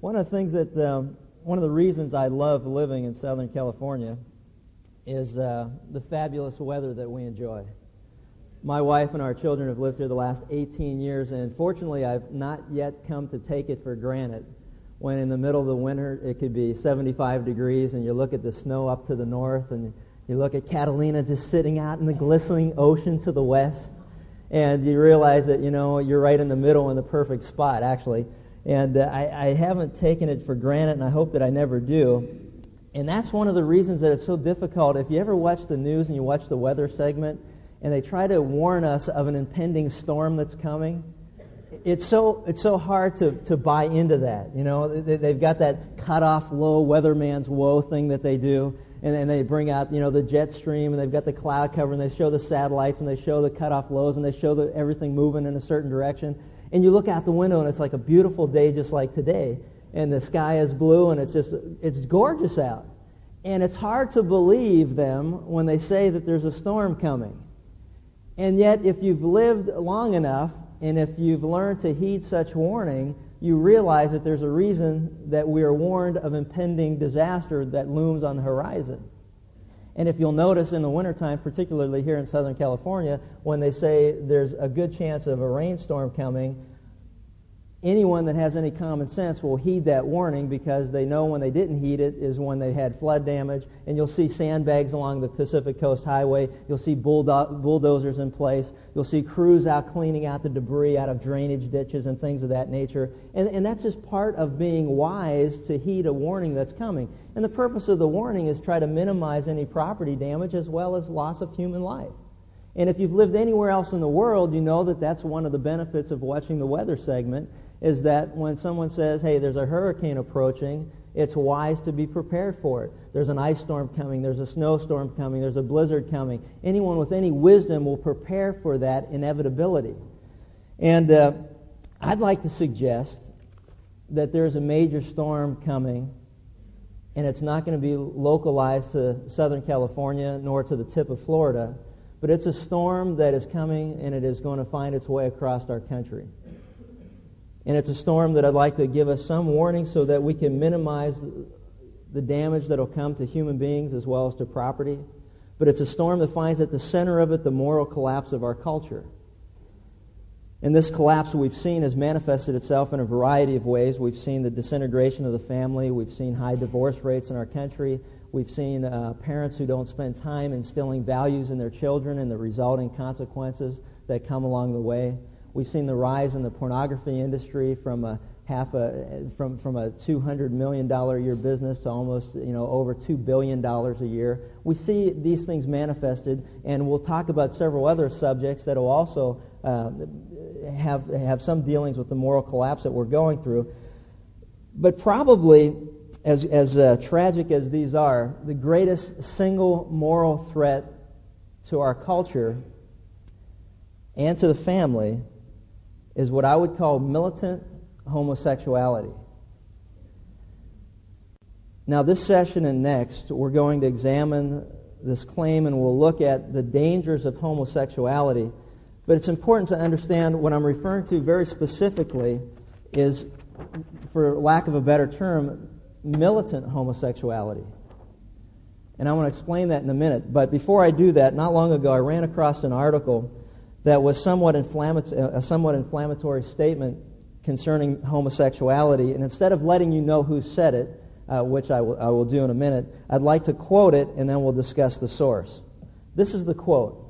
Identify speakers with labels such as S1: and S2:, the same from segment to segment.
S1: One of the things that, um, one of the reasons I love living in Southern California is uh, the fabulous weather that we enjoy. My wife and our children have lived here the last 18 years, and fortunately, I've not yet come to take it for granted. When in the middle of the winter, it could be 75 degrees, and you look at the snow up to the north, and you look at Catalina just sitting out in the glistening ocean to the west, and you realize that, you know, you're right in the middle in the perfect spot, actually. And uh, I, I haven't taken it for granted, and I hope that I never do. And that's one of the reasons that it's so difficult. If you ever watch the news and you watch the weather segment, and they try to warn us of an impending storm that's coming, it's so it's so hard to, to buy into that. You know, they, they've got that cut off low weatherman's woe thing that they do, and then they bring out you know the jet stream, and they've got the cloud cover, and they show the satellites, and they show the cut off lows, and they show the, everything moving in a certain direction. And you look out the window, and it's like a beautiful day, just like today, and the sky is blue, and it's just it's gorgeous out. And it's hard to believe them when they say that there's a storm coming. And yet, if you've lived long enough, and if you've learned to heed such warning, you realize that there's a reason that we are warned of impending disaster that looms on the horizon. And if you'll notice in the wintertime, particularly here in Southern California, when they say there's a good chance of a rainstorm coming, anyone that has any common sense will heed that warning because they know when they didn't heed it is when they had flood damage. And you'll see sandbags along the Pacific Coast Highway. You'll see bulldo- bulldozers in place. You'll see crews out cleaning out the debris out of drainage ditches and things of that nature. And, and that's just part of being wise to heed a warning that's coming. And the purpose of the warning is try to minimize any property damage as well as loss of human life. And if you've lived anywhere else in the world, you know that that's one of the benefits of watching the weather segment is that when someone says, hey, there's a hurricane approaching, it's wise to be prepared for it. There's an ice storm coming, there's a snowstorm coming, there's a blizzard coming. Anyone with any wisdom will prepare for that inevitability. And uh, I'd like to suggest that there's a major storm coming, and it's not going to be localized to Southern California nor to the tip of Florida, but it's a storm that is coming and it is going to find its way across our country. And it's a storm that I'd like to give us some warning so that we can minimize the damage that will come to human beings as well as to property. But it's a storm that finds at the center of it the moral collapse of our culture. And this collapse we've seen has manifested itself in a variety of ways. We've seen the disintegration of the family. We've seen high divorce rates in our country. We've seen uh, parents who don't spend time instilling values in their children and the resulting consequences that come along the way. We've seen the rise in the pornography industry from a half a from from a 200 million dollar a year business to almost you know over 2 billion dollars a year. We see these things manifested, and we'll talk about several other subjects that will also uh, have have some dealings with the moral collapse that we're going through. But probably, as as uh, tragic as these are, the greatest single moral threat to our culture and to the family is what I would call militant homosexuality. Now, this session and next, we're going to examine this claim and we'll look at the dangers of homosexuality. But it's important to understand what I'm referring to very specifically is, for lack of a better term, militant homosexuality. And I want to explain that in a minute. But before I do that, not long ago I ran across an article that was somewhat inflammatory, a somewhat inflammatory statement concerning homosexuality. And instead of letting you know who said it, uh, which I will, I will do in a minute, I'd like to quote it and then we'll discuss the source. This is the quote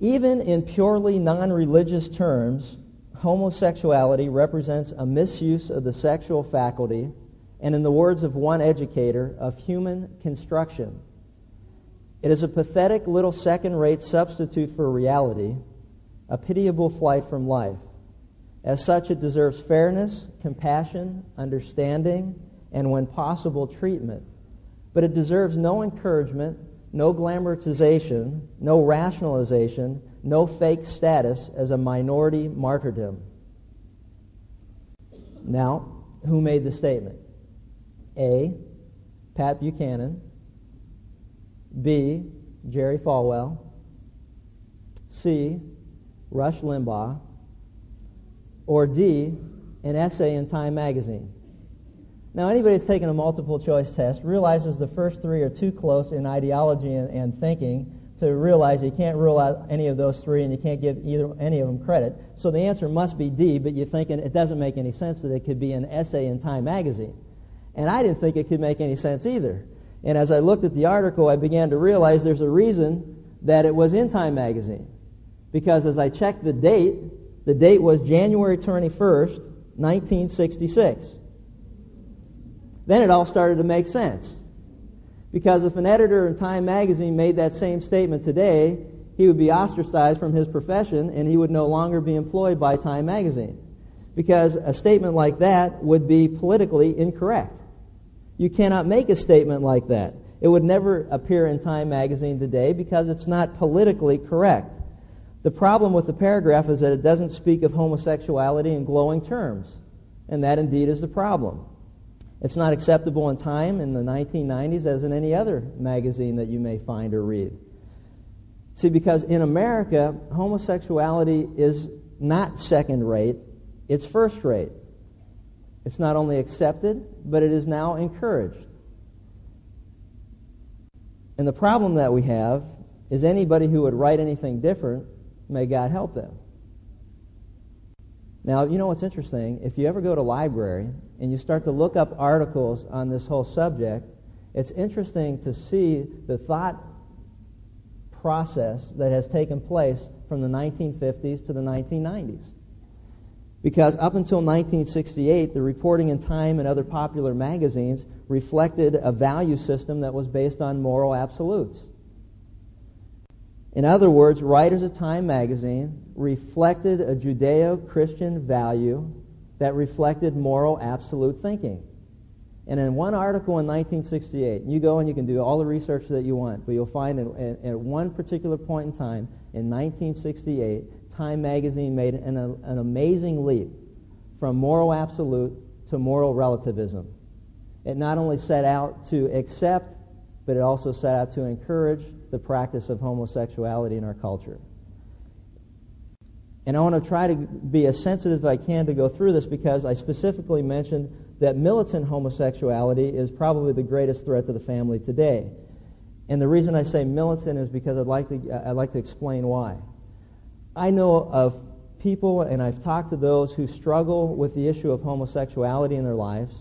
S1: Even in purely non religious terms, homosexuality represents a misuse of the sexual faculty and, in the words of one educator, of human construction. It is a pathetic little second rate substitute for reality a pitiable flight from life. As such, it deserves fairness, compassion, understanding, and when possible, treatment. But it deserves no encouragement, no glamorization, no rationalization, no fake status as a minority martyrdom. Now, who made the statement? A. Pat Buchanan. B. Jerry Falwell. C. Rush Limbaugh, or D, an essay in Time magazine? Now, anybody that's taken a multiple choice test realizes the first three are too close in ideology and, and thinking to realize you can't rule out any of those three and you can't give either any of them credit. So the answer must be D, but you're thinking it doesn't make any sense that it could be an essay in Time magazine. And I didn't think it could make any sense either. And as I looked at the article, I began to realize there's a reason that it was in Time magazine. Because as I checked the date, the date was January 21st, 1966. Then it all started to make sense. Because if an editor in Time magazine made that same statement today, he would be ostracized from his profession and he would no longer be employed by Time magazine. Because a statement like that would be politically incorrect. You cannot make a statement like that. It would never appear in Time magazine today because it's not politically correct. The problem with the paragraph is that it doesn't speak of homosexuality in glowing terms. And that indeed is the problem. It's not acceptable in Time in the 1990s as in any other magazine that you may find or read. See, because in America, homosexuality is not second rate, it's first rate. It's not only accepted, but it is now encouraged. And the problem that we have is anybody who would write anything different, may God help them. Now, you know what's interesting? If you ever go to a library and you start to look up articles on this whole subject, it's interesting to see the thought process that has taken place from the 1950s to the 1990s. Because up until 1968, the reporting in Time and other popular magazines reflected a value system that was based on moral absolutes. In other words, writers of Time magazine reflected a Judeo Christian value that reflected moral absolute thinking. And in one article in 1968, you go and you can do all the research that you want, but you'll find at one particular point in time, in 1968, Time magazine made an, an amazing leap from moral absolute to moral relativism. It not only set out to accept, but it also set out to encourage the practice of homosexuality in our culture. And I want to try to be as sensitive as I can to go through this because I specifically mentioned that militant homosexuality is probably the greatest threat to the family today. And the reason I say militant is because I'd like to, I'd like to explain why. I know of people, and I've talked to those who struggle with the issue of homosexuality in their lives,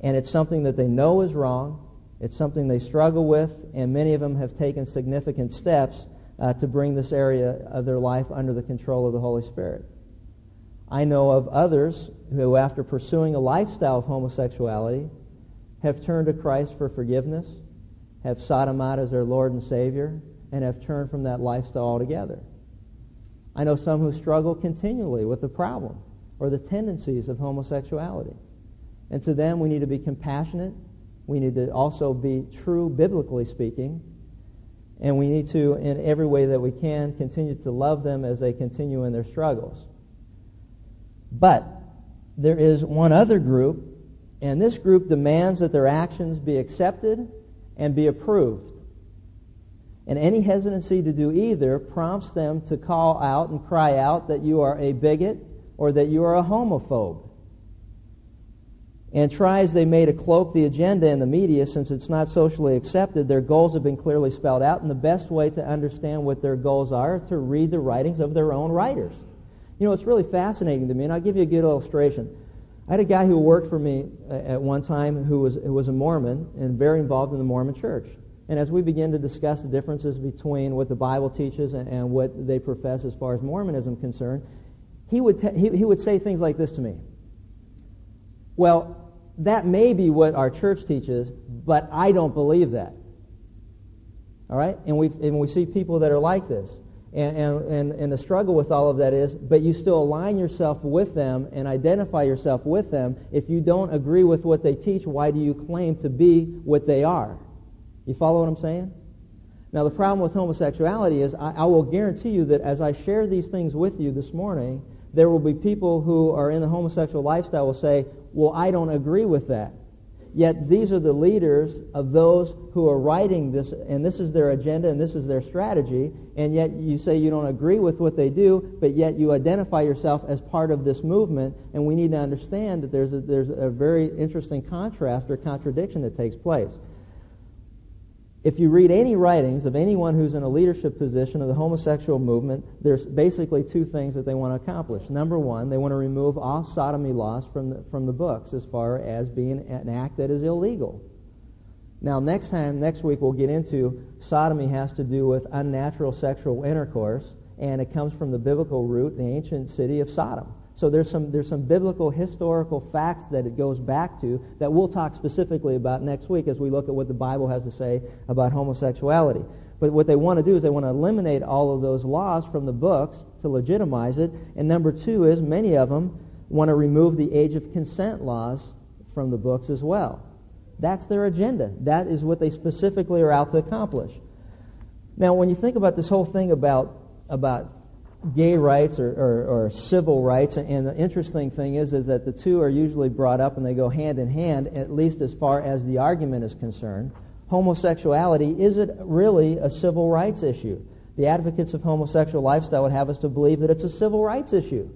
S1: and it's something that they know is wrong, it's something they struggle with, and many of them have taken significant steps uh, to bring this area of their life under the control of the Holy Spirit. I know of others who, after pursuing a lifestyle of homosexuality, have turned to Christ for forgiveness, have sought Him out as their Lord and Savior, and have turned from that lifestyle altogether. I know some who struggle continually with the problem or the tendencies of homosexuality. And to them, we need to be compassionate we need to also be true, biblically speaking. And we need to, in every way that we can, continue to love them as they continue in their struggles. But there is one other group, and this group demands that their actions be accepted and be approved. And any hesitancy to do either prompts them to call out and cry out that you are a bigot or that you are a homophobe and try as they may to cloak the agenda in the media since it's not socially accepted, their goals have been clearly spelled out, and the best way to understand what their goals are is to read the writings of their own writers. You know, it's really fascinating to me, and I'll give you a good illustration. I had a guy who worked for me uh, at one time who was, who was a Mormon and very involved in the Mormon church. And as we began to discuss the differences between what the Bible teaches and, and what they profess as far as Mormonism concerned, he would, te- he, he would say things like this to me. Well, that may be what our church teaches, but I don't believe that. All right? And we, and we see people that are like this. And, and, and, the struggle with all of that is, but you still align yourself with them and identify yourself with them. If you don't agree with what they teach, why do you claim to be what they are? You follow what I'm saying? Now, the problem with homosexuality is I, I will guarantee you that as I share these things with you this morning, there will be people who are in the homosexual lifestyle will say, well, I don't agree with that. Yet these are the leaders of those who are writing this, and this is their agenda and this is their strategy. And yet you say you don't agree with what they do, but yet you identify yourself as part of this movement. And we need to understand that there's a, there's a very interesting contrast or contradiction that takes place if you read any writings of anyone who's in a leadership position of the homosexual movement, there's basically two things that they want to accomplish. Number one, they want to remove all sodomy laws from the, from the books as far as being an act that is illegal. Now, next time, next week, we'll get into sodomy has to do with unnatural sexual intercourse, and it comes from the biblical root, the ancient city of Sodom. So there's some, there's some biblical historical facts that it goes back to that we'll talk specifically about next week as we look at what the Bible has to say about homosexuality. But what they want to do is they want to eliminate all of those laws from the books to legitimize it. And number two is many of them want to remove the age of consent laws from the books as well. That's their agenda. That is what they specifically are out to accomplish. Now, when you think about this whole thing about, about gay rights or, or, or, civil rights. And the interesting thing is, is that the two are usually brought up and they go hand in hand, at least as far as the argument is concerned. Homosexuality, is it really a civil rights issue? The advocates of homosexual lifestyle would have us to believe that it's a civil rights issue.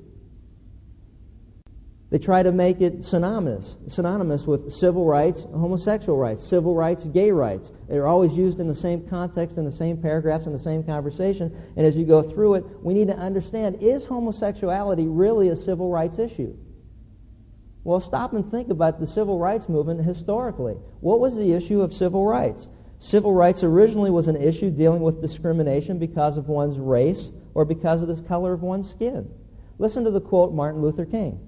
S1: They try to make it synonymous, synonymous with civil rights, homosexual rights, civil rights, gay rights. They're always used in the same context, in the same paragraphs, in the same conversation. And as you go through it, we need to understand is homosexuality really a civil rights issue? Well, stop and think about the civil rights movement historically. What was the issue of civil rights? Civil rights originally was an issue dealing with discrimination because of one's race or because of the color of one's skin. Listen to the quote Martin Luther King.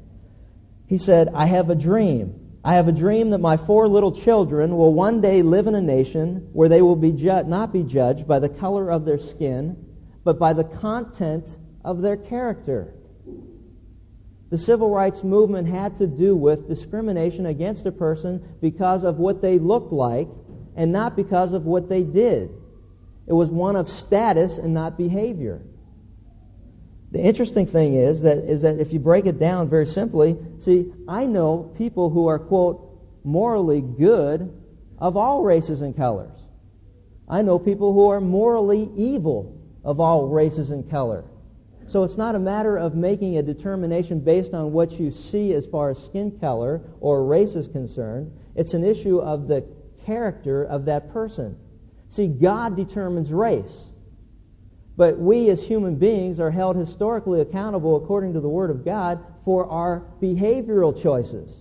S1: He said, I have a dream. I have a dream that my four little children will one day live in a nation where they will be ju- not be judged by the color of their skin, but by the content of their character. The civil rights movement had to do with discrimination against a person because of what they looked like and not because of what they did. It was one of status and not behavior. The interesting thing is that, is that if you break it down very simply, see, I know people who are, quote, morally good of all races and colors. I know people who are morally evil of all races and color. So it's not a matter of making a determination based on what you see as far as skin color or race is concerned. It's an issue of the character of that person. See, God determines race. But we as human beings are held historically accountable according to the Word of God for our behavioral choices.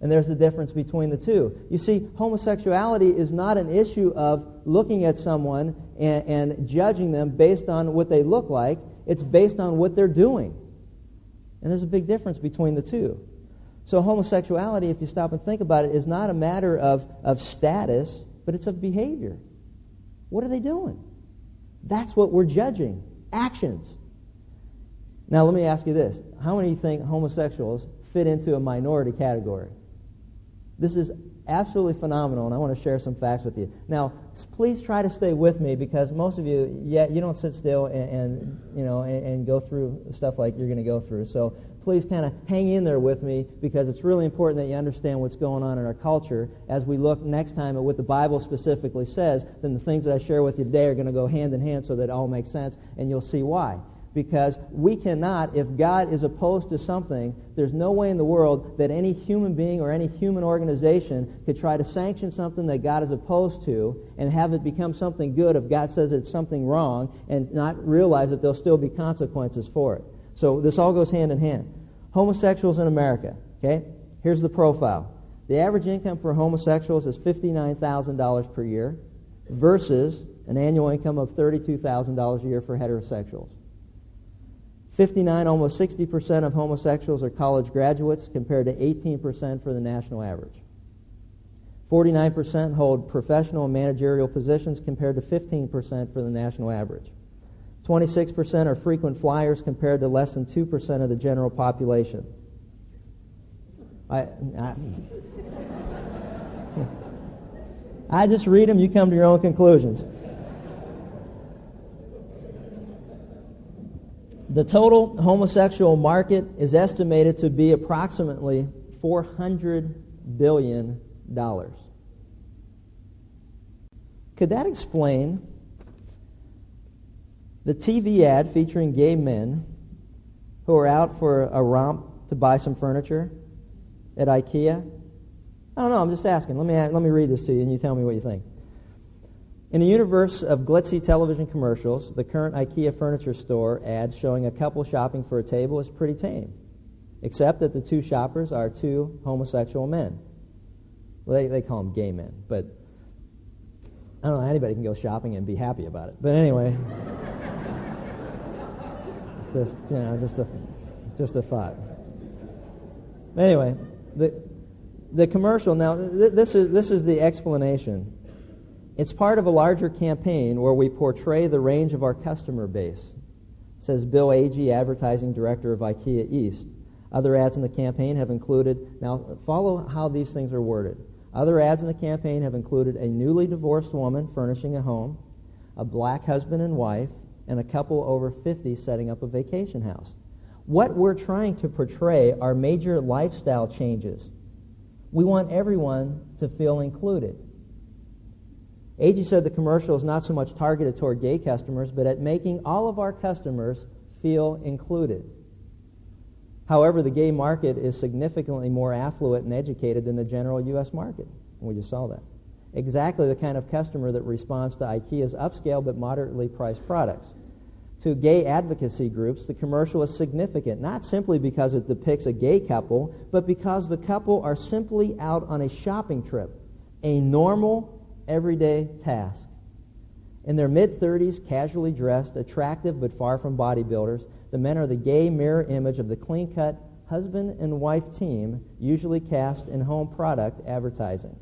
S1: And there's a difference between the two. You see, homosexuality is not an issue of looking at someone and, and, judging them based on what they look like. It's based on what they're doing. And there's a big difference between the two. So homosexuality, if you stop and think about it, is not a matter of, of status, but it's of behavior. What are they doing? That's what we're judging actions. Now, let me ask you this. How many think homosexuals fit into a minority category? This is absolutely phenomenal, and I want to share some facts with you. Now, please try to stay with me because most of you, yeah, you don't sit still and, and you know and, and, go through stuff like you're going to go through. So please kind of hang in there with me because it's really important that you understand what's going on in our culture as we look next time at what the Bible specifically says. Then the things that I share with you today are going to go hand in hand so that it all makes sense, and you'll see why because we cannot, if God is opposed to something, there's no way in the world that any human being or any human organization could try to sanction something that God is opposed to and have it become something good if God says it's something wrong and not realize that there'll still be consequences for it. So this all goes hand in hand. Homosexuals in America, okay? Here's the profile. The average income for homosexuals is $59,000 per year versus an annual income of $32,000 a year for heterosexuals. 59, almost 60% of homosexuals are college graduates compared to 18% for the national average. 49% hold professional and managerial positions compared to 15% for the national average. 26% are frequent flyers compared to less than 2% of the general population. I, I, I just read them, you come to your own conclusions. The total homosexual market is estimated to be approximately $400 billion. Could that explain the TV ad featuring gay men who are out for a romp to buy some furniture at IKEA? I don't know. I'm just asking. Let me, let me read this to you and you tell me what you think. In the universe of glitzy television commercials, the current IKEA furniture store ad showing a couple shopping for a table is pretty tame, except that the two shoppers are two homosexual men. Well, they, they call them gay men, but I don't know, anybody can go shopping and be happy about it. But anyway, just, you know, just a, just a thought. Anyway, the, the commercial, now, th- this, is, this is the explanation it's part of a larger campaign where we portray the range of our customer base, says Bill Agee, advertising director of IKEA East. Other ads in the campaign have included, now follow how these things are worded. Other ads in the campaign have included a newly divorced woman furnishing a home, a black husband and wife, and a couple over 50 setting up a vacation house. What we're trying to portray are major lifestyle changes. We want everyone to feel included. Agee said the commercial is not so much targeted toward gay customers, but at making all of our customers feel included. However, the gay market is significantly more affluent and educated than the general U.S. market. We just saw that. Exactly the kind of customer that responds to IKEA's upscale but moderately priced products. To gay advocacy groups, the commercial is significant, not simply because it depicts a gay couple, but because the couple are simply out on a shopping trip, a normal everyday task. In their mid 30s, casually dressed, attractive but far from bodybuilders, the men are the gay mirror image of the clean cut husband and wife team usually cast in home product advertising.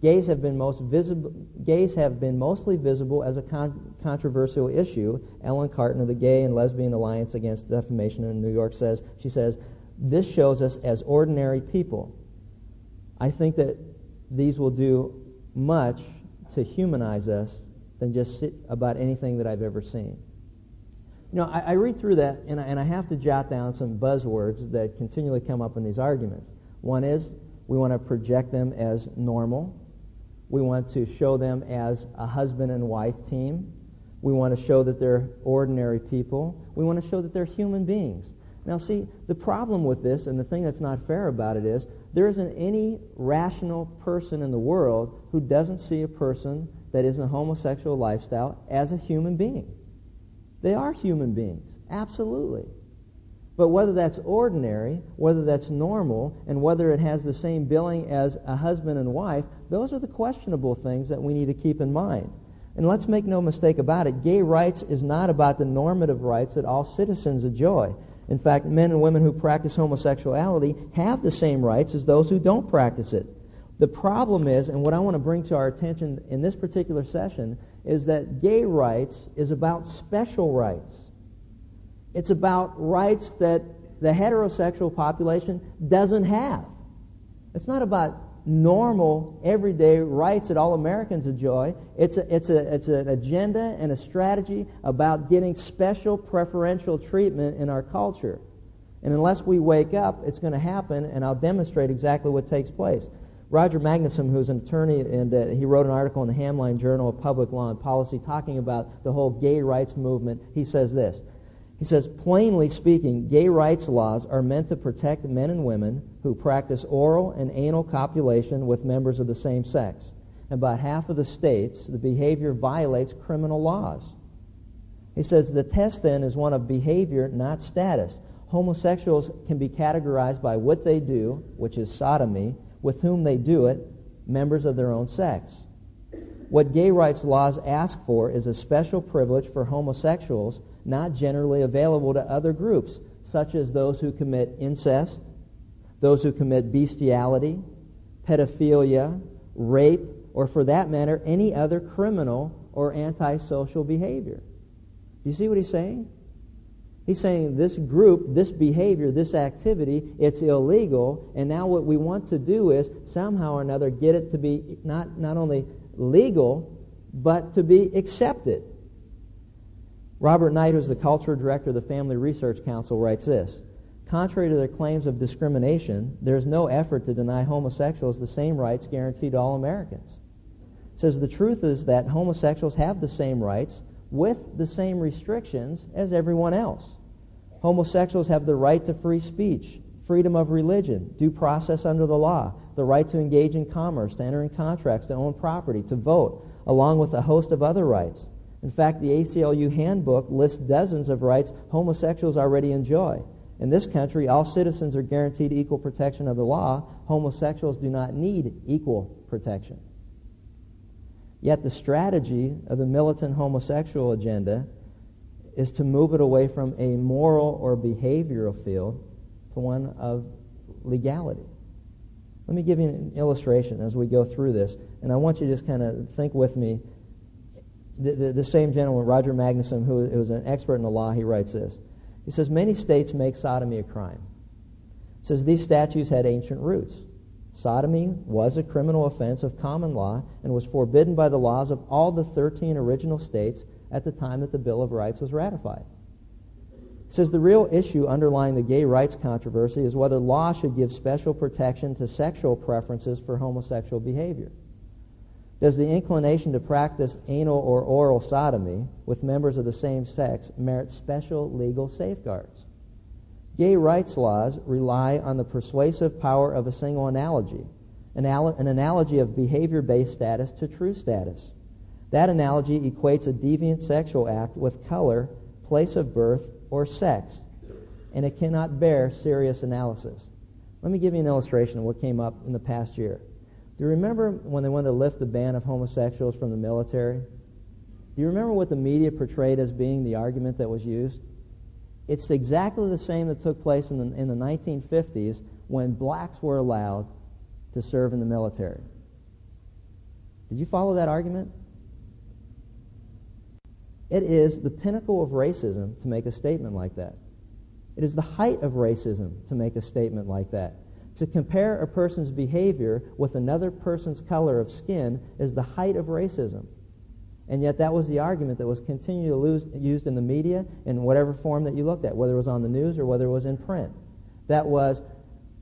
S1: Gays have been, most visible, gays have been mostly visible as a con- controversial issue. Ellen Carton of the Gay and Lesbian Alliance Against Defamation in New York says, she says, this shows us as ordinary people. I think that these will do much to humanize us than just about anything that I've ever seen. You know, I, I read through that and I, and I have to jot down some buzzwords that continually come up in these arguments. One is we want to project them as normal. We want to show them as a husband and wife team. We want to show that they're ordinary people. We want to show that they're human beings. Now, see, the problem with this and the thing that's not fair about it is there isn't any rational person in the world who doesn't see a person that is in a homosexual lifestyle as a human being. They are human beings, absolutely. But whether that's ordinary, whether that's normal, and whether it has the same billing as a husband and wife, those are the questionable things that we need to keep in mind. And let's make no mistake about it, gay rights is not about the normative rights that all citizens enjoy. In fact, men and women who practice homosexuality have the same rights as those who don't practice it. The problem is, and what I want to bring to our attention in this particular session, is that gay rights is about special rights. It's about rights that the heterosexual population doesn't have. It's not about normal, everyday rights that all Americans enjoy. It's, a, it's, a, it's an agenda and a strategy about getting special preferential treatment in our culture. And unless we wake up, it's going to happen, and I'll demonstrate exactly what takes place. Roger Magnuson, who's an attorney, and uh, he wrote an article in the Hamline Journal of Public Law and Policy talking about the whole gay rights movement. He says this he says, plainly speaking, gay rights laws are meant to protect men and women who practice oral and anal copulation with members of the same sex. In about half of the states, the behavior violates criminal laws. He says the test then is one of behavior, not status. Homosexuals can be categorized by what they do, which is sodomy, with whom they do it, members of their own sex. What gay rights laws ask for is a special privilege for homosexuals not generally available to other groups, such as those who commit incest, those who commit bestiality, pedophilia, rape, or for that matter, any other criminal or antisocial behavior. Do you see what he's saying? He's saying this group, this behavior, this activity, it's illegal, and now what we want to do is somehow or another get it to be not, not only legal, but to be accepted. Robert Knight, who's the culture director of the Family Research Council, writes this Contrary to their claims of discrimination, there is no effort to deny homosexuals the same rights guaranteed to all Americans. It says the truth is that homosexuals have the same rights with the same restrictions as everyone else. Homosexuals have the right to free speech, freedom of religion, due process under the law, the right to engage in commerce, to enter in contracts, to own property, to vote, along with a host of other rights. In fact, the ACLU handbook lists dozens of rights homosexuals already enjoy. In this country, all citizens are guaranteed equal protection of the law. Homosexuals do not need equal protection. Yet the strategy of the militant homosexual agenda is to move it away from a moral or behavioral field to one of legality. Let me give you an illustration as we go through this, and I want you to just kind of think with me. The, the, the same gentleman, Roger Magnuson, who, was an expert in the law, he writes this. He says, Many states make sodomy a crime. He says, These statutes had ancient roots. Sodomy was a criminal offense of common law and was forbidden by the laws of all the 13 original states at the time that the Bill of Rights was ratified. He says the real issue underlying the gay rights controversy is whether law should give special protection to sexual preferences for homosexual behavior. Does the inclination to practice anal or oral sodomy with members of the same sex merit special legal safeguards? Gay rights laws rely on the persuasive power of a single analogy, an, analogy of behavior based status to true status. That analogy equates a deviant sexual act with color, place of birth, or sex, and it cannot bear serious analysis. Let me give you an illustration of what came up in the past year. Do you remember when they wanted to lift the ban of homosexuals from the military? Do you remember what the media portrayed as being the argument that was used? It's exactly the same that took place in the, in the 1950s when blacks were allowed to serve in the military. Did you follow that argument? It is the pinnacle of racism to make a statement like that. It is the height of racism to make a statement like that. To compare a person's behavior with another person's color of skin is the height of racism. And yet that was the argument that was continually used in the media in whatever form that you looked at, whether it was on the news or whether it was in print. That was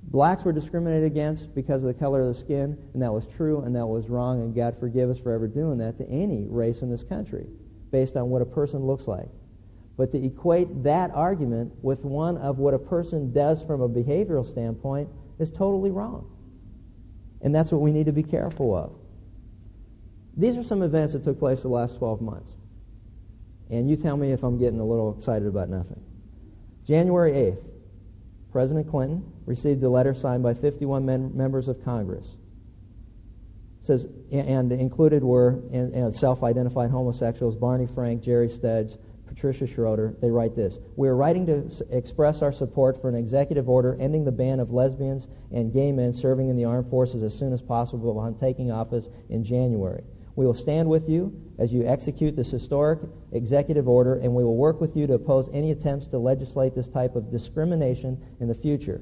S1: blacks were discriminated against because of the color of the skin, and that was true and that was wrong, and God forgive us for ever doing that to any race in this country based on what a person looks like. But to equate that argument with one of what a person does from a behavioral standpoint is totally wrong. And that's what we need to be careful of. These are some events that took place the last 12 months. And you tell me if I'm getting a little excited about nothing. January 8th, President Clinton received a letter signed by 51 men- members of Congress. It says, and included were and, and self-identified homosexuals Barney Frank, Gerry Studds, Patricia Schroeder. They write this: We are writing to express our support for an executive order ending the ban of lesbians and gay men serving in the armed forces as soon as possible upon taking office in January. We will stand with you as you execute this historic executive order, and we will work with you to oppose any attempts to legislate this type of discrimination in the future.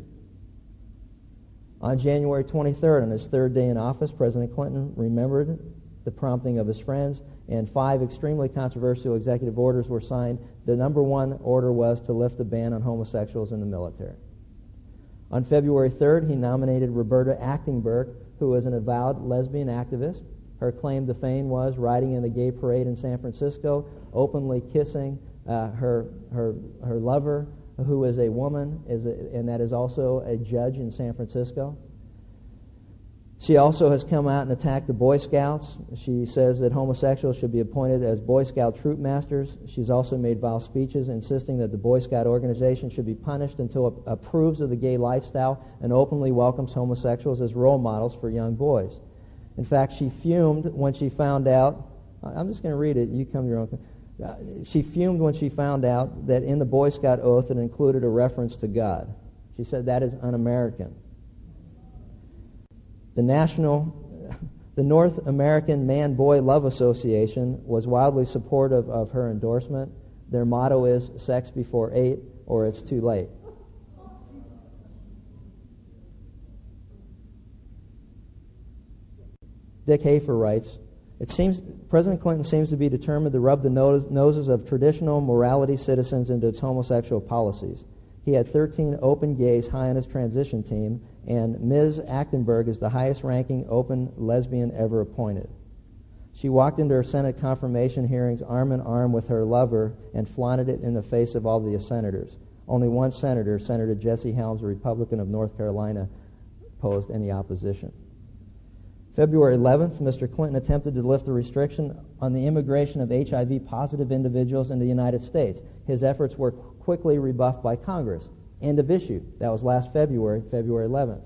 S1: On January 23rd, on his third day in office, President Clinton remembered the prompting of his friends, and five extremely controversial executive orders were signed. The number one order was to lift the ban on homosexuals in the military. On February 3rd, he nominated Roberta Achtenberg, who was an avowed lesbian activist. Her claim to fame was riding in the gay parade in San Francisco, openly kissing uh, her, her, her lover, who is a woman, is a, and that is also a judge in San Francisco. She also has come out and attacked the Boy Scouts. She says that homosexuals should be appointed as Boy Scout troop masters. She's also made vile speeches insisting that the Boy Scout organization should be punished until it approves of the gay lifestyle and openly welcomes homosexuals as role models for young boys. In fact, she fumed when she found out. I'm just going to read it. You come to your own. She fumed when she found out that in the Boy Scout oath it included a reference to God. She said that is un American. The national, the North American Man Boy Love Association was wildly supportive of her endorsement. Their motto is sex before eight or it's too late. Dick Hafer writes, it seems President Clinton seems to be determined to rub the nose, noses of traditional morality citizens into its homosexual policies. He had 13 open gays high on his transition team, and Ms. Achtenberg is the highest ranking open lesbian ever appointed. She walked into her Senate confirmation hearings arm in arm with her lover and flaunted it in the face of all the senators. Only one senator, Senator Jesse Helms, a Republican of North Carolina, opposed any opposition. February 11th, Mr. Clinton attempted to lift a restriction on the immigration of HIV positive individuals in the United States. His efforts were quickly rebuffed by Congress. End of issue. That was last February, February 11th.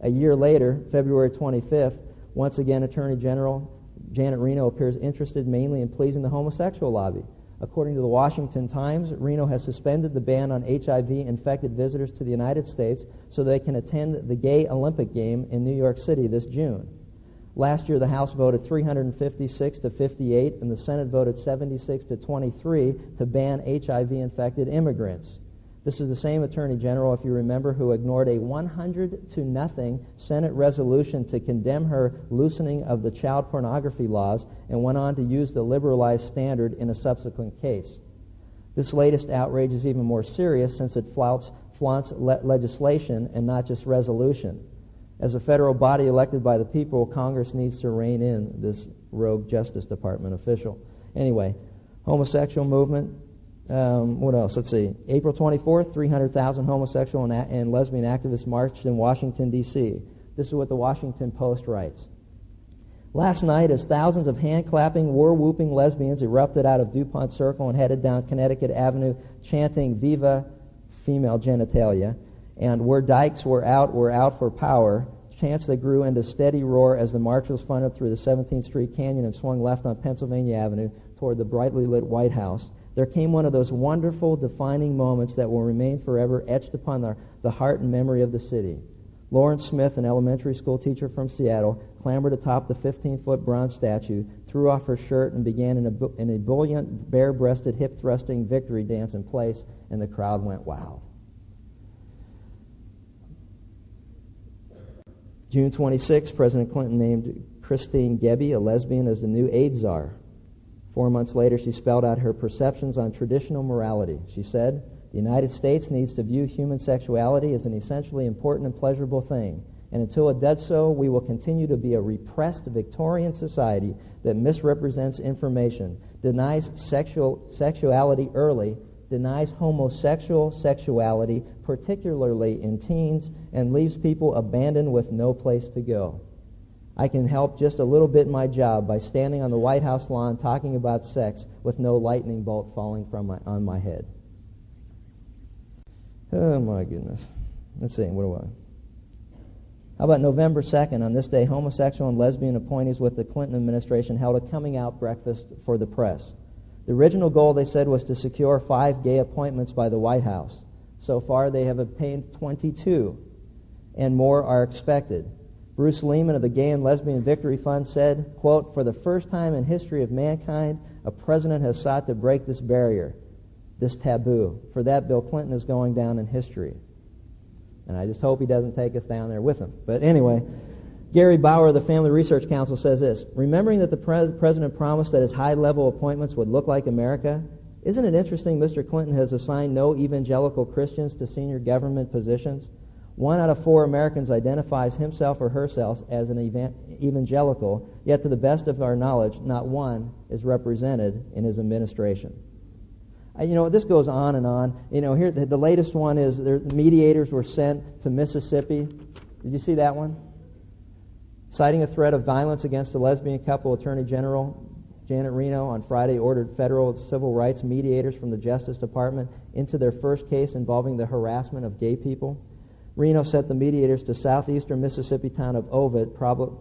S1: A year later, February 25th, once again, Attorney General Janet Reno appears interested mainly in pleasing the homosexual lobby. According to the Washington Times, Reno has suspended the ban on HIV infected visitors to the United States so they can attend the gay Olympic game in New York City this June. Last year, the House voted 356 to 58, and the Senate voted 76 to 23 to ban HIV infected immigrants. This is the same Attorney General, if you remember, who ignored a 100 to nothing Senate resolution to condemn her loosening of the child pornography laws and went on to use the liberalized standard in a subsequent case. This latest outrage is even more serious since it flouts, flaunts le- legislation and not just resolution. As a federal body elected by the people, Congress needs to rein in this rogue Justice Department official. Anyway, homosexual movement. Um, what else? Let's see. April 24th, 300,000 homosexual and, and lesbian activists marched in Washington, D.C. This is what the Washington Post writes. Last night, as thousands of hand clapping, war whooping lesbians erupted out of DuPont Circle and headed down Connecticut Avenue chanting Viva female genitalia, and where dykes were out, were out for power, chants that grew into steady roar as the march was funneled through the 17th Street Canyon and swung left on Pennsylvania Avenue toward the brightly lit White House. There came one of those wonderful, defining moments that will remain forever etched upon the, the heart and memory of the city. Lawrence Smith, an elementary school teacher from Seattle, clambered atop the 15-foot bronze statue, threw off her shirt, and began an, an ebullient, bare-breasted, hip-thrusting victory dance in place, and the crowd went wild. June 26, President Clinton named Kristine Gebbie, a lesbian, as the new AIDS czar. Four months later, she spelled out her perceptions on traditional morality. She said, The United States needs to view human sexuality as an essentially important and pleasurable thing. And until it does so, we will continue to be a repressed Victorian society that misrepresents information, denies sexual, sexuality early, denies homosexual sexuality, particularly in teens, and leaves people abandoned with no place to go. I can help just a little bit my job by standing on the White House lawn talking about sex with no lightning bolt falling from my, on my head. Oh, my goodness. Let's see, what do I? How about November 2nd? On this day, homosexual and lesbian appointees with the Clinton administration held a coming out breakfast for the press. The original goal, they said, was to secure five gay appointments by the White House. So far, they have obtained 22, and more are expected. Bruce Lehman of the Gay and Lesbian Victory Fund said, quote, For the first time in history of mankind, a president has sought to break this barrier, this taboo. For that, Bill Clinton is going down in history. And I just hope he doesn't take us down there with him. But anyway, Gary Bauer of the Family Research Council says this Remembering that the pres- president promised that his high level appointments would look like America, isn't it interesting Mr. Clinton has assigned no evangelical Christians to senior government positions? One out of four Americans identifies himself or herself as an evangelical, yet to the best of our knowledge, not one is represented in his administration. You know, this goes on and on. You know, here the, the latest one is the mediators were sent to Mississippi. Did you see that one? Citing a threat of violence against a lesbian couple, Attorney General Janet Reno on Friday ordered federal civil rights mediators from the Justice Department into their first case involving the harassment of gay people. Reno sent the mediators to southeastern Mississippi town of Ovett,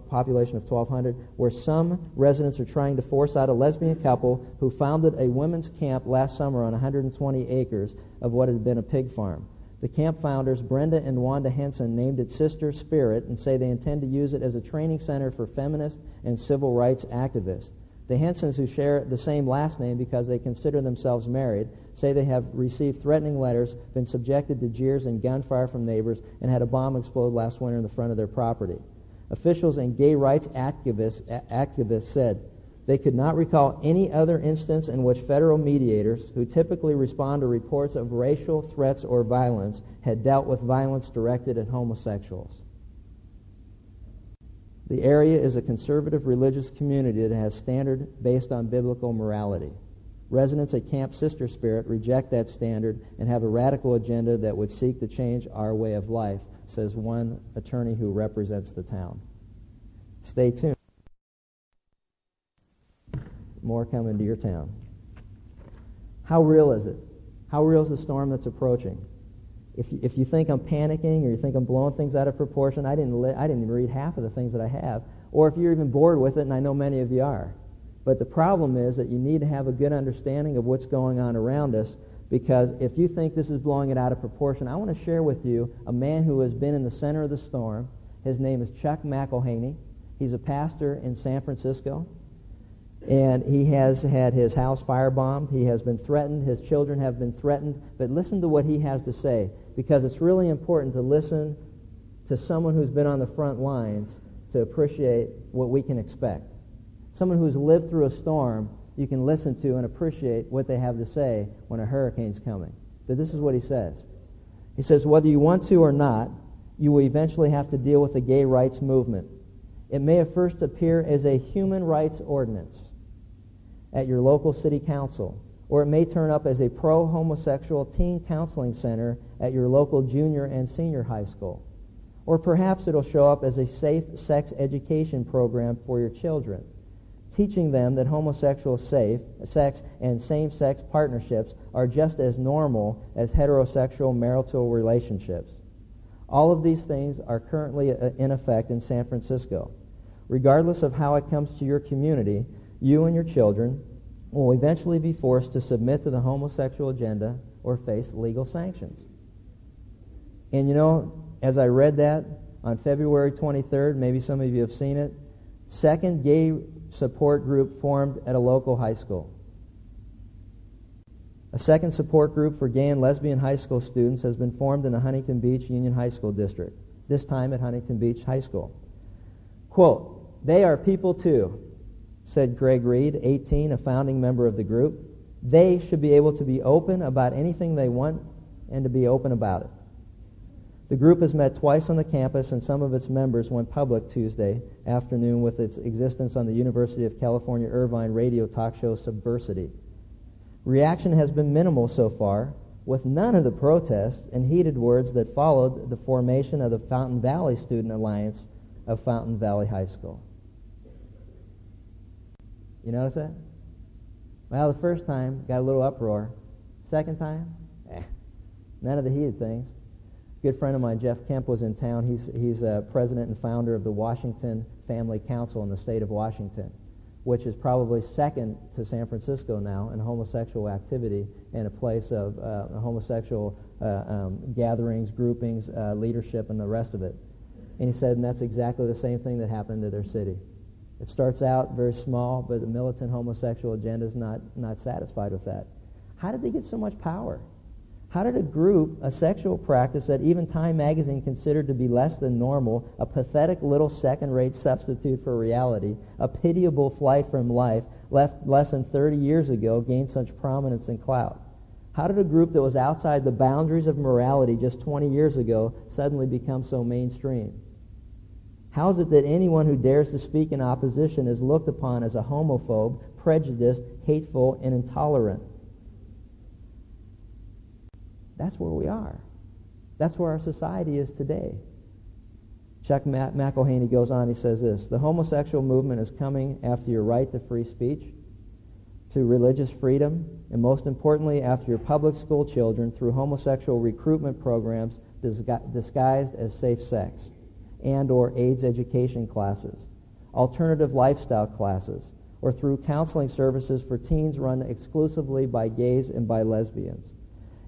S1: population of 1,200, where some residents are trying to force out a lesbian couple who founded a women's camp last summer on 120 acres of what had been a pig farm. The camp founders, Brenda and Wanda Henson, named it Sister Spirit and say they intend to use it as a training center for feminist and civil rights activists. The Hensons, who share the same last name because they consider themselves married, say they have received threatening letters, been subjected to jeers and gunfire from neighbors, and had a bomb explode last winter in the front of their property. Officials and gay rights activists, activists said They could not recall any other instance in which federal mediators, who typically respond to reports of racial threats or violence, had dealt with violence directed at homosexuals. The area is a conservative religious community that has standard based on biblical morality. Residents at Camp Sister Spirit reject that standard and have a radical agenda that would seek to change our way of life, says one attorney who represents the town. Stay tuned. More coming to your town. How real is it? How real is the storm that's approaching? If you, if you think I'm panicking or you think I'm blowing things out of proportion, I didn't, li- I didn't read half of the things that I have. Or if you're even bored with it, and I know many of you are. But the problem is that you need to have a good understanding of what's going on around us because if you think this is blowing it out of proportion, I want to share with you a man who has been in the center of the storm. His name is Chuck McIlhenny. He's a pastor in San Francisco. And he has had his house firebombed. He has been threatened. His children have been threatened. But listen to what he has to say because it's really important to listen to someone who's been on the front lines to appreciate what we can expect. Someone who's lived through a storm, you can listen to and appreciate what they have to say when a hurricane's coming. But this is what he says. He says, whether you want to or not, you will eventually have to deal with the gay rights movement. It may at first appear as a human rights ordinance at your local city council or it may turn up as a pro homosexual teen counseling center at your local junior and senior high school. Or perhaps it'll show up as a safe sex education program for your children, teaching them that homosexual safe, sex and same sex partnerships are just as normal as heterosexual marital relationships. All of these things are currently uh, in effect in San Francisco. Regardless of how it comes to your community, you and your children will eventually be forced to submit to the homosexual agenda or face legal sanctions. And you know, as I read that on February 23rd, maybe some of you have seen it, second gay support group formed at a local high school. A second support group for gay and lesbian high school students has been formed in the Huntington Beach Union High School District, this time at Huntington Beach High School. Quote, they are people too said Greg Reed, 18, a founding member of the group. They should be able to be open about anything they want and to be open about it. The group has met twice on the campus, and some of its members went public Tuesday afternoon with its existence on the University of California Irvine radio talk show Subversity. Reaction has been minimal so far, with none of the protests and heated words that followed the formation of the Fountain Valley Student Alliance of Fountain Valley High School. You notice that? Well, the first time got a little uproar. Second time, eh, none of the heated things. A good friend of mine, Jeff Kemp, was in town. He's he's uh, president and founder of the Washington Family Council in the state of Washington, which is probably second to San Francisco now in homosexual activity and a place of uh, homosexual uh, um, gatherings, groupings, uh, leadership, and the rest of it. And he said, and that's exactly the same thing that happened to their city. It starts out very small, but the militant homosexual agenda is not, not satisfied with that. How did they get so much power? How did a group, a sexual practice that even Time magazine considered to be less than normal, a pathetic little second-rate substitute for reality, a pitiable flight from life, left less than 30 years ago, gain such prominence and clout? How did a group that was outside the boundaries of morality just 20 years ago suddenly become so mainstream? How is it that anyone who dares to speak in opposition is looked upon as a homophobe, prejudiced, hateful, and intolerant? That's where we are. That's where our society is today. Chuck McIlhenny goes on, he says this The homosexual movement is coming after your right to free speech, to religious freedom, and most importantly, after your public school children through homosexual recruitment programs disguised as safe sex and or AIDS education classes, alternative lifestyle classes, or through counseling services for teens run exclusively by gays and by lesbians.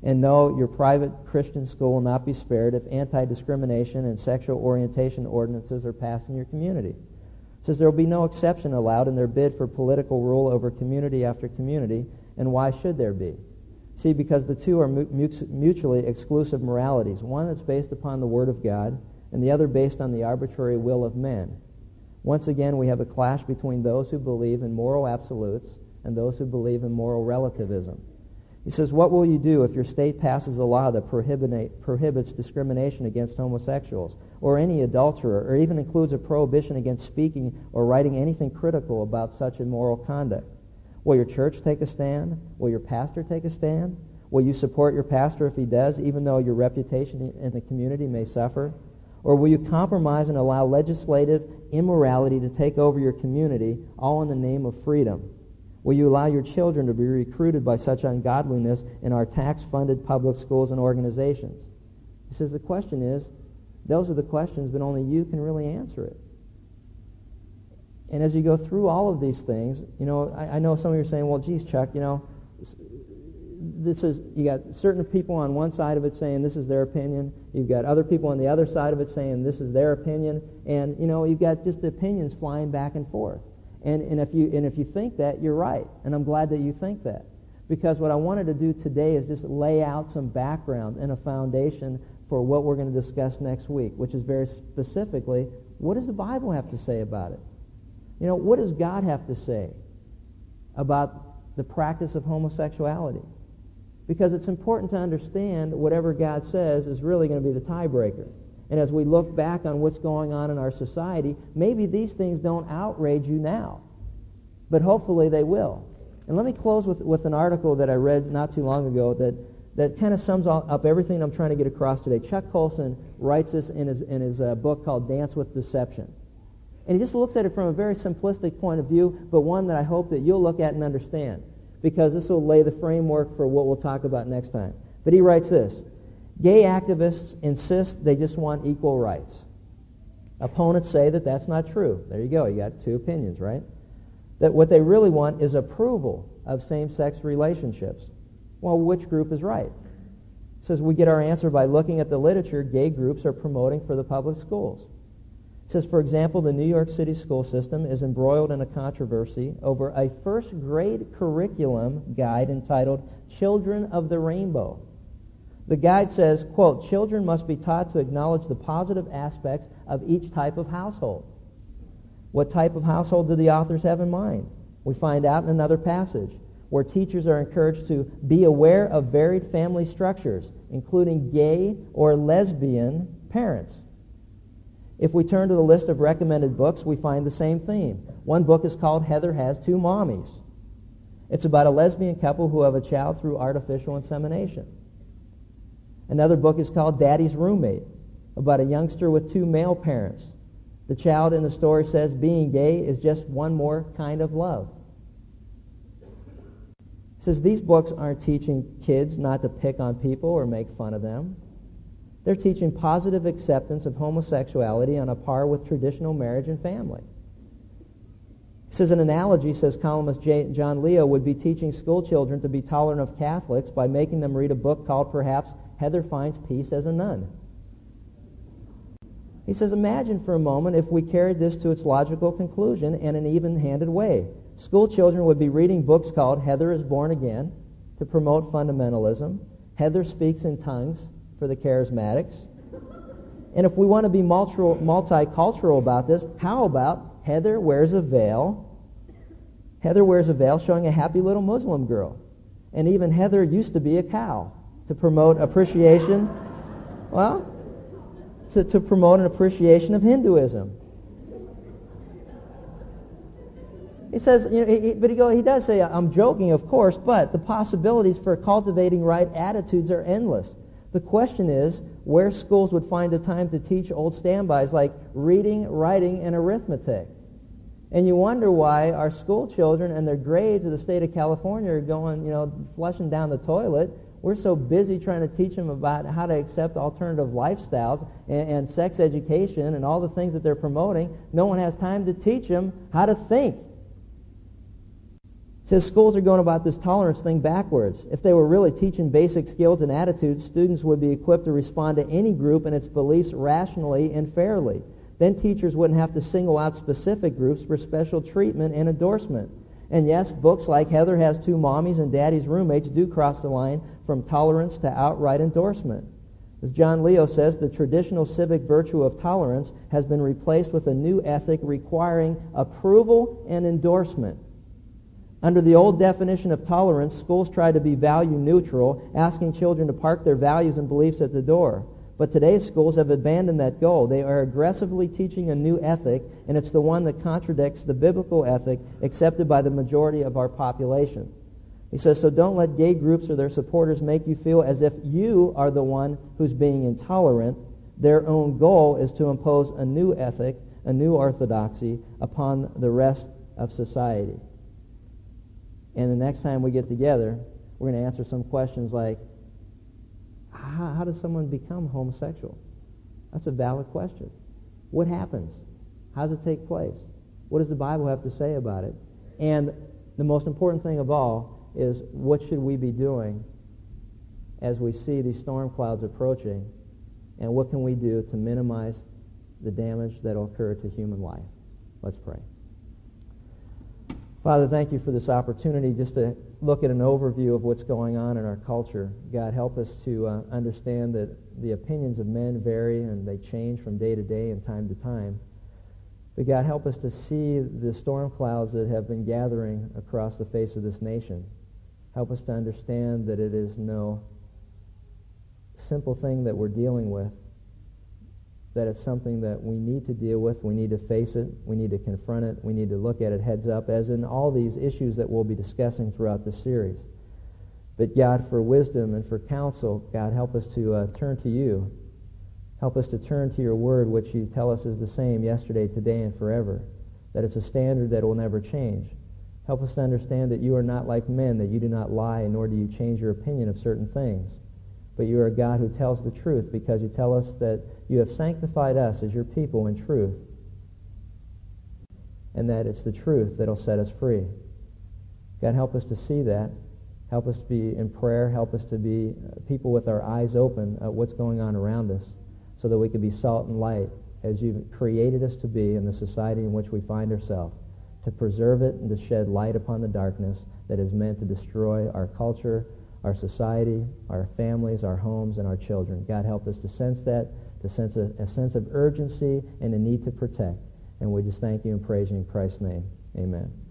S1: And no, your private Christian school will not be spared if anti-discrimination and sexual orientation ordinances are passed in your community. It says there will be no exception allowed in their bid for political rule over community after community, and why should there be? See, because the two are mutually exclusive moralities. One that's based upon the Word of God, and the other based on the arbitrary will of men. Once again, we have a clash between those who believe in moral absolutes and those who believe in moral relativism. He says, What will you do if your state passes a law that prohibits discrimination against homosexuals or any adulterer or even includes a prohibition against speaking or writing anything critical about such immoral conduct? Will your church take a stand? Will your pastor take a stand? Will you support your pastor if he does, even though your reputation in the community may suffer? Or will you compromise and allow legislative immorality to take over your community, all in the name of freedom? Will you allow your children to be recruited by such ungodliness in our tax funded public schools and organizations? He says the question is, those are the questions, but only you can really answer it. And as you go through all of these things, you know, I, I know some of you are saying, well, geez, Chuck, you know, this is you got certain people on one side of it saying this is their opinion you've got other people on the other side of it saying this is their opinion and you know you've got just opinions flying back and forth and, and, if you, and if you think that, you're right. And I'm glad that you think that. Because what I wanted to do today is just lay out some background and a foundation for what we're going to discuss next week, which is very specifically, what does the Bible have to say about it? You know, what does God have to say about the practice of homosexuality? Because it's important to understand whatever God says is really going to be the tiebreaker. And as we look back on what's going on in our society, maybe these things don't outrage you now, but hopefully they will. And let me close with, with an article that I read not too long ago that, that kind of sums up everything I'm trying to get across today. Chuck Colson writes this in his, in his uh, book called Dance with Deception. And he just looks at it from a very simplistic point of view, but one that I hope that you'll look at and understand, because this will lay the framework for what we'll talk about next time. But he writes this Gay activists insist they just want equal rights. Opponents say that that's not true. There you go. You got two opinions, right? That what they really want is approval of same-sex relationships. Well, which group is right? Says we get our answer by looking at the literature gay groups are promoting for the public schools. Says, for example, the New York City school system is embroiled in a controversy over a first grade curriculum guide entitled Children of the Rainbow. The guide says, quote, children must be taught to acknowledge the positive aspects of each type of household. What type of household do the authors have in mind? We find out in another passage where teachers are encouraged to be aware of varied family structures, including gay or lesbian parents. If we turn to the list of recommended books, we find the same theme. One book is called Heather Has Two Mommies. It's about a lesbian couple who have a child through artificial insemination. Another book is called Daddy's Roommate, about a youngster with two male parents. The child in the story says being gay is just one more kind of love. It says these books aren't teaching kids not to pick on people or make fun of them. They're teaching positive acceptance of homosexuality on a par with traditional marriage and family. It says an analogy, says columnist John Leo, would be teaching school children to be tolerant of Catholics by making them read a book called perhaps Heather finds peace as a nun. He says, imagine for a moment if we carried this to its logical conclusion in an even-handed way. School children would be reading books called Heather is Born Again to promote fundamentalism. Heather speaks in tongues for the charismatics. And if we want to be multicultural about this, how about Heather wears a veil? Heather wears a veil showing a happy little Muslim girl. And even Heather used to be a cow to promote appreciation. Well, to, to promote an appreciation of Hinduism. He says, you know, he, but he, go, he does say, I'm joking, of course, but the possibilities for cultivating right attitudes are endless. The question is where schools would find the time to teach old standbys like reading, writing, and arithmetic. And you wonder why our school children and their grades of the state of California are going, you know, flushing down the toilet we're so busy trying to teach them about how to accept alternative lifestyles and, and sex education and all the things that they're promoting. No one has time to teach them how to think. Says schools are going about this tolerance thing backwards. If they were really teaching basic skills and attitudes, students would be equipped to respond to any group and its beliefs rationally and fairly. Then teachers wouldn't have to single out specific groups for special treatment and endorsement. And yes, books like Heather Has Two Mommies and Daddy's Roommates do cross the line from tolerance to outright endorsement. As John Leo says, the traditional civic virtue of tolerance has been replaced with a new ethic requiring approval and endorsement. Under the old definition of tolerance, schools tried to be value neutral, asking children to park their values and beliefs at the door. But today's schools have abandoned that goal. They are aggressively teaching a new ethic, and it's the one that contradicts the biblical ethic accepted by the majority of our population. He says, so don't let gay groups or their supporters make you feel as if you are the one who's being intolerant. Their own goal is to impose a new ethic, a new orthodoxy upon the rest of society. And the next time we get together, we're going to answer some questions like, how, how does someone become homosexual? That's a valid question. What happens? How does it take place? What does the Bible have to say about it? And the most important thing of all is what should we be doing as we see these storm clouds approaching, and what can we do to minimize the damage that will occur to human life? Let's pray. Father, thank you for this opportunity just to look at an overview of what's going on in our culture. God, help us to uh, understand that the opinions of men vary and they change from day to day and time to time. But God, help us to see the storm clouds that have been gathering across the face of this nation. Help us to understand that it is no simple thing that we're dealing with, that it's something that we need to deal with. We need to face it. We need to confront it. We need to look at it heads up, as in all these issues that we'll be discussing throughout this series. But God, for wisdom and for counsel, God, help us to uh, turn to you. Help us to turn to your word, which you tell us is the same yesterday, today, and forever. That it's a standard that will never change. Help us to understand that you are not like men, that you do not lie, nor do you change your opinion of certain things. But you are a God who tells the truth because you tell us that you have sanctified us as your people in truth. And that it's the truth that'll set us free. God, help us to see that. Help us to be in prayer. Help us to be uh, people with our eyes open at what's going on around us so that we can be salt and light as you've created us to be in the society in which we find ourselves, to preserve it and to shed light upon the darkness that is meant to destroy our culture, our society, our families, our homes, and our children. God, help us to sense that, to sense a, a sense of urgency and a need to protect. And we just thank you and praise you in Christ's name. Amen.